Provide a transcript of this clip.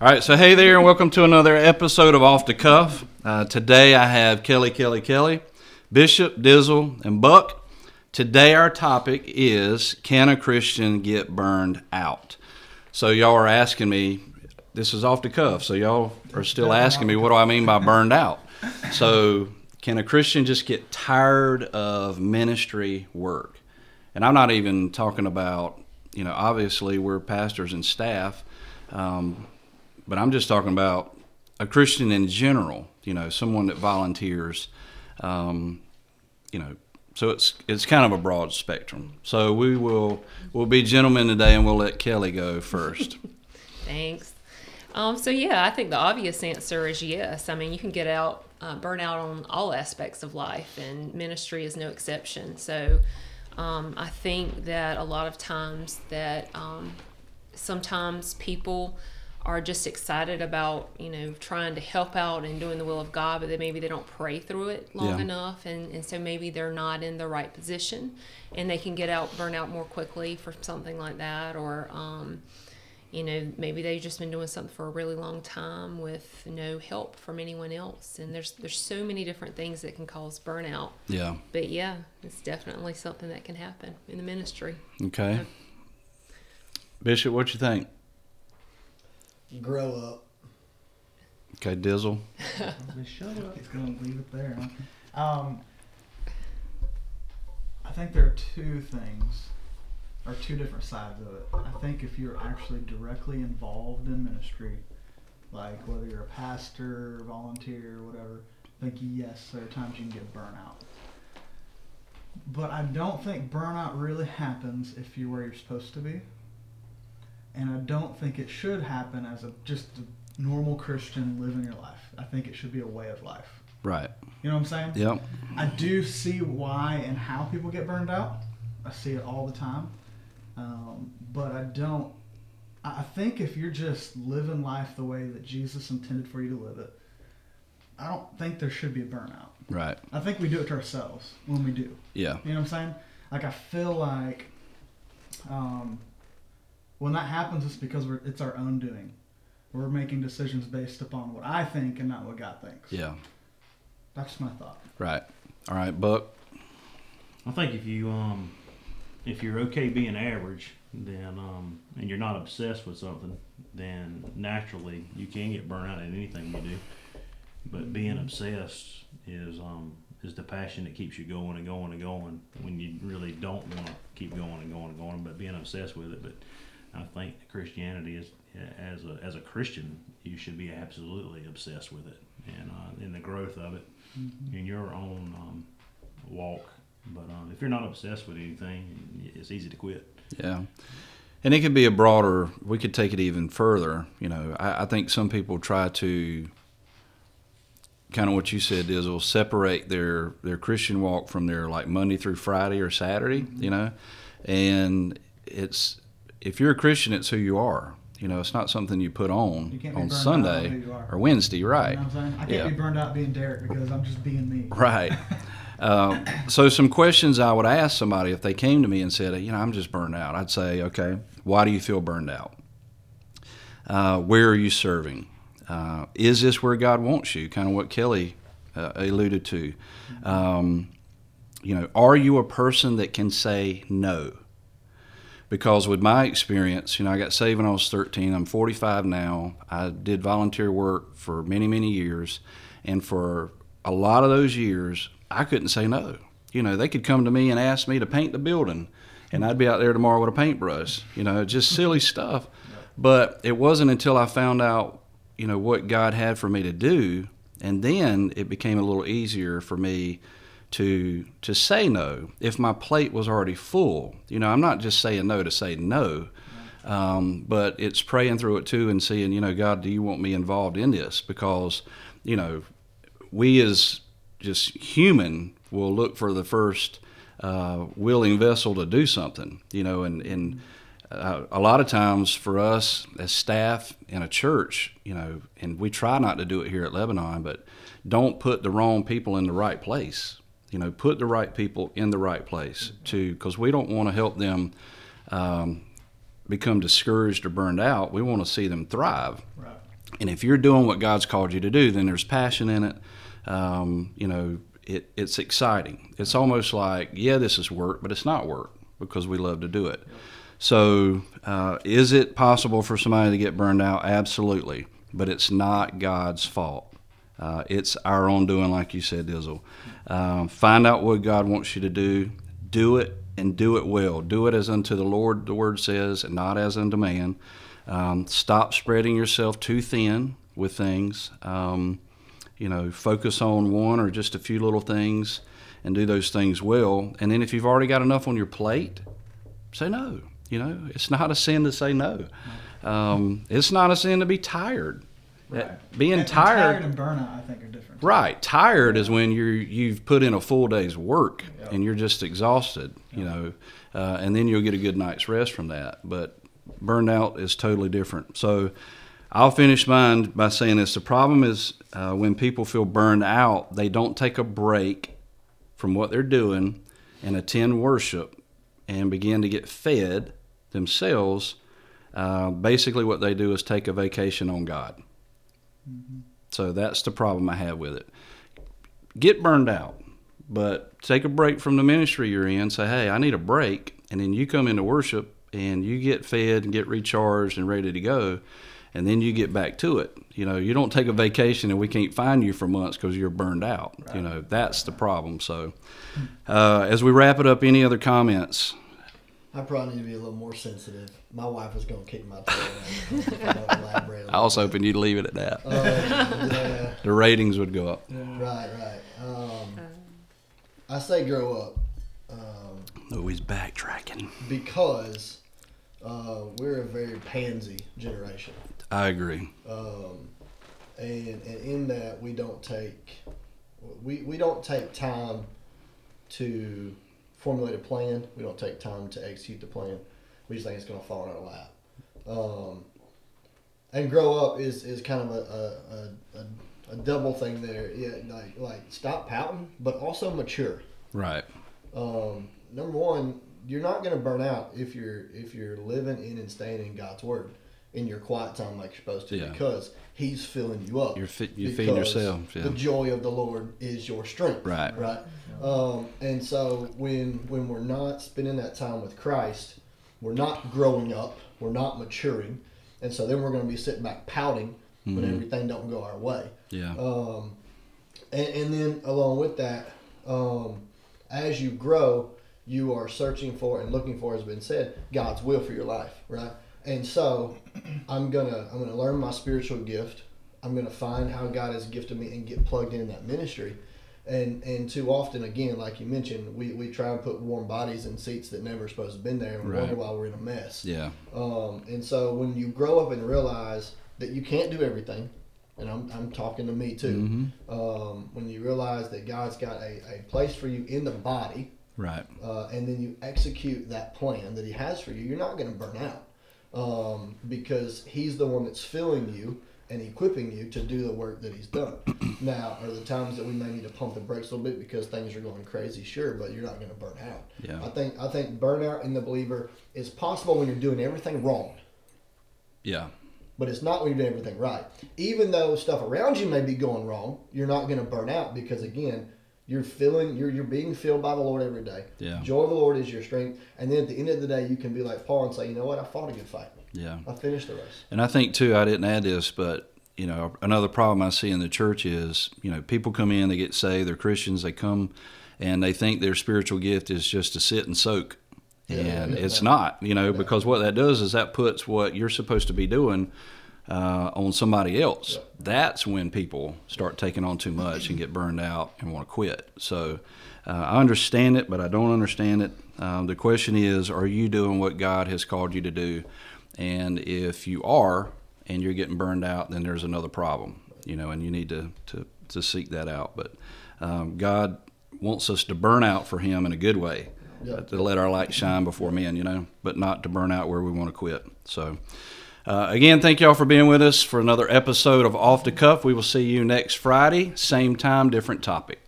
All right, so hey there, and welcome to another episode of Off the Cuff. Uh, today I have Kelly, Kelly, Kelly, Bishop, Dizzle, and Buck. Today our topic is Can a Christian get burned out? So y'all are asking me, this is off the cuff, so y'all are still asking me, what do I mean by burned out? So, can a Christian just get tired of ministry work? And I'm not even talking about, you know, obviously we're pastors and staff. Um, but I'm just talking about a Christian in general. You know, someone that volunteers. Um, you know, so it's it's kind of a broad spectrum. So we will we'll be gentlemen today, and we'll let Kelly go first. Thanks. Um, so yeah, I think the obvious answer is yes. I mean, you can get out uh, burn out on all aspects of life, and ministry is no exception. So um, I think that a lot of times that um, sometimes people are just excited about you know trying to help out and doing the will of God, but then maybe they don't pray through it long Yeah. enough, and, and so maybe they're not in the right position, and they can get out burn out more quickly for something like that, or um, you know maybe they've just been doing something for a really long time with no help from anyone else, and there's there's so many different things that can cause burnout. Yeah. But yeah, it's definitely something that can happen in the ministry. Okay. Bishop, what you think? Grow up. Okay, Dizzle. Just shut up. He's gonna leave it there. Huh? Um, I think there are two things, or two different sides of it. I think if you're actually directly involved in ministry, like whether you're a pastor, volunteer, whatever, I think yes, there are times you can get burnout. But I don't think burnout really happens if you're where you're supposed to be. And I don't think it should happen as a just a normal Christian living your life. I think it should be a way of life. Right. You know what I'm saying? Yep. I do see why and how people get burned out. I see it all the time. Um, but I don't. I think if you're just living life the way that Jesus intended for you to live it, I don't think there should be a burnout. Right. I think we do it to ourselves when we do. Yeah. You know what I'm saying? Like I feel like um, when that happens, it's because we're, it's our own doing. We're making decisions based upon what I think and not what God thinks. Yeah. That's my thought. Right. All right, Buck. I think if you um if you're okay being average, then um and you're not obsessed with something, then naturally you can get burnt out in anything you do. But being obsessed is um is the passion that keeps you going and going and going when you really don't want to keep going and going and going. But being obsessed with it, but I think Christianity is as a as a Christian, you should be absolutely obsessed with it and uh, in the growth of it in your own um, walk. But um, if you're not obsessed with anything, it's easy to quit. Yeah. And it could be a broader, we could take it even further. You know, I, I think some people try to kind of what you said is will separate their, their Christian walk from their like Monday through Friday or Saturday, you know, and it's, if you're a Christian, it's who you are. You know, it's not something you put on You on Sunday on who you are. or Wednesday, right? You know what I'm saying? I can't Yeah. be burned out being Derek because I'm just being me. Right. Uh, so, some questions I would ask somebody if they came to me and said, you know, I'm just burned out. I'd say, okay, why do you feel burned out? Uh, where are you serving? Uh, is this where God wants you? Kind of what Kelly uh, alluded to. Um, you know, are you a person that can say no? Because with my experience, you know, I got saved when I was 13. I'm 45 now. I did volunteer work for many, many years. And for a lot of those years, I couldn't say no. You know, they could come to me and ask me to paint the building, and I'd be out there tomorrow with a paintbrush. You know, just silly stuff. But it wasn't until I found out, you know, what God had for me to do, and then it became a little easier for me to to say no if my plate was already full. You know, I'm not just saying no to say no, um, but it's praying through it too and seeing, you know, God, do you want me involved in this? Because, you know, we as just human will look for the first uh, willing vessel to do something, you know, and, and uh, a lot of times for us as staff in a church, you know, and we try not to do it here at Lebanon, but don't put the wrong people in the right place. You know, put the right people in the right place too, because we don't want to help them um, become discouraged or burned out. We want to see them thrive. Right. And if you're doing what God's called you to do, then there's passion in it. Um, you know, it, it's exciting. It's almost like, yeah, this is work, but it's not work because we love to do it. So, uh, is it possible for somebody to get burned out? Absolutely. But it's not God's fault. Uh, it's our own doing, like you said, Dizzle. Um, find out what God wants you to do, do it, and do it well. Do it as unto the Lord, the word says, and not as unto man. Um, stop spreading yourself too thin with things. Um, you know, focus on one or just a few little things and do those things well. And then if you've already got enough on your plate, say no. You know, it's not a sin to say no. Um, it's not a sin to be tired. Uh, Being And- tired, tired and burnout, I think, are different. right? Tired is when you're you've put in a full day's work Yeah. and you're just exhausted. You know, uh, and then you'll get a good night's rest from that. But burned out is totally different. So. I'll finish mine by saying this. The problem is uh, when people feel burned out, they don't take a break from what they're doing and attend worship and begin to get fed themselves. Uh, basically, what they do is take a vacation on God. So that's the problem I have with it. Get burned out, but take a break from the ministry you're in. Say, hey, I need a break. And then you come into worship and you get fed and get recharged and ready to go. And then you get back to it. You know, you don't take a vacation and we can't find you for months because you're burned out. You know, that's the problem. So, uh, as we wrap it up, any other comments? I probably need to be a little more sensitive. My wife is going to kick my tail. I don't elaborate on I was hoping you'd leave it at that. Uh, yeah, The ratings would go up. right, right. Um, I say grow up um, Oh, he's backtracking. because uh, we're a very pansy generation. I agree. um, and and in that we don't take we, we don't take time to formulate a plan. We don't take time to execute the plan. We just think it's going to fall in our lap. Um, and grow up is, is kind of a, a, a, a, double thing there. Yeah, like like stop pouting, but also mature. Right. Um, number one, you're not going to burn out if you're if you're living in and staying in God's word in your quiet time like you're supposed to Yeah. because He's filling you up. You're fit- you're feeding yourself, yeah. The joy of the Lord is your strength. Right. Right. Um, and so when when we're not spending that time with Christ, we're not growing up. We're not maturing, and so then we're going to be sitting back pouting when Mhm. everything don't go our way. Yeah. Um, and, and then along with that, um, as you grow, you are searching for and looking for, as has been said, God's will for your life, right? And so, I'm gonna I'm gonna learn my spiritual gift. I'm gonna find how God has gifted me and get plugged in that ministry. And and too often, again, like you mentioned, we, we try and put warm bodies in seats that never supposed to have been there, and Right. wonder why we're in a mess. Yeah. Um, and so when you grow up and realize that you can't do everything, and I'm, I'm talking to me too, Mhm. um, when you realize that God's got a, a place for you in the body, Right. uh, and then you execute that plan that He has for you, you're not going to burn out um, because He's the one that's filling you and equipping you to do the work that He's done. now, are the times that we may need to pump the brakes a little bit because things are going crazy? Sure, but you're not going to burn out. Yeah. I think I think burnout in the believer is possible when you're doing everything wrong Yeah. but it's not when you're doing everything right. Even though stuff around you may be going wrong, you're not going to burn out because again, you're feeling you're you're being filled by the Lord every day. Yeah. Joy of the Lord is your strength, and then at the end of the day, you can be like Paul and say, you know what, I fought a good fight. Yeah. I finished the race. And I think too, I didn't add this, but you know, another problem I see in the church is, you know, people come in, they get saved, they're Christians, they come and they think their spiritual gift is just to sit and soak. Yeah, and yeah, it's no. not, you know, because what that does is that puts what you're supposed to be doing uh, on somebody else. Yeah. That's when people start taking on too much and get burned out and want to quit. So uh, I understand it, but I don't understand it. Um, the question is, are you doing what God has called you to do? And if you are, and you're getting burned out, then there's another problem, you know, and you need to to, to seek that out. But um, God wants us to burn out for Him in a good way, Yeah. to let our light shine before men, you know, but not to burn out where we want to quit. So. Uh, again, thank y'all for being with us for another episode of Off the Cuff. We will see you next Friday, same time, different topic.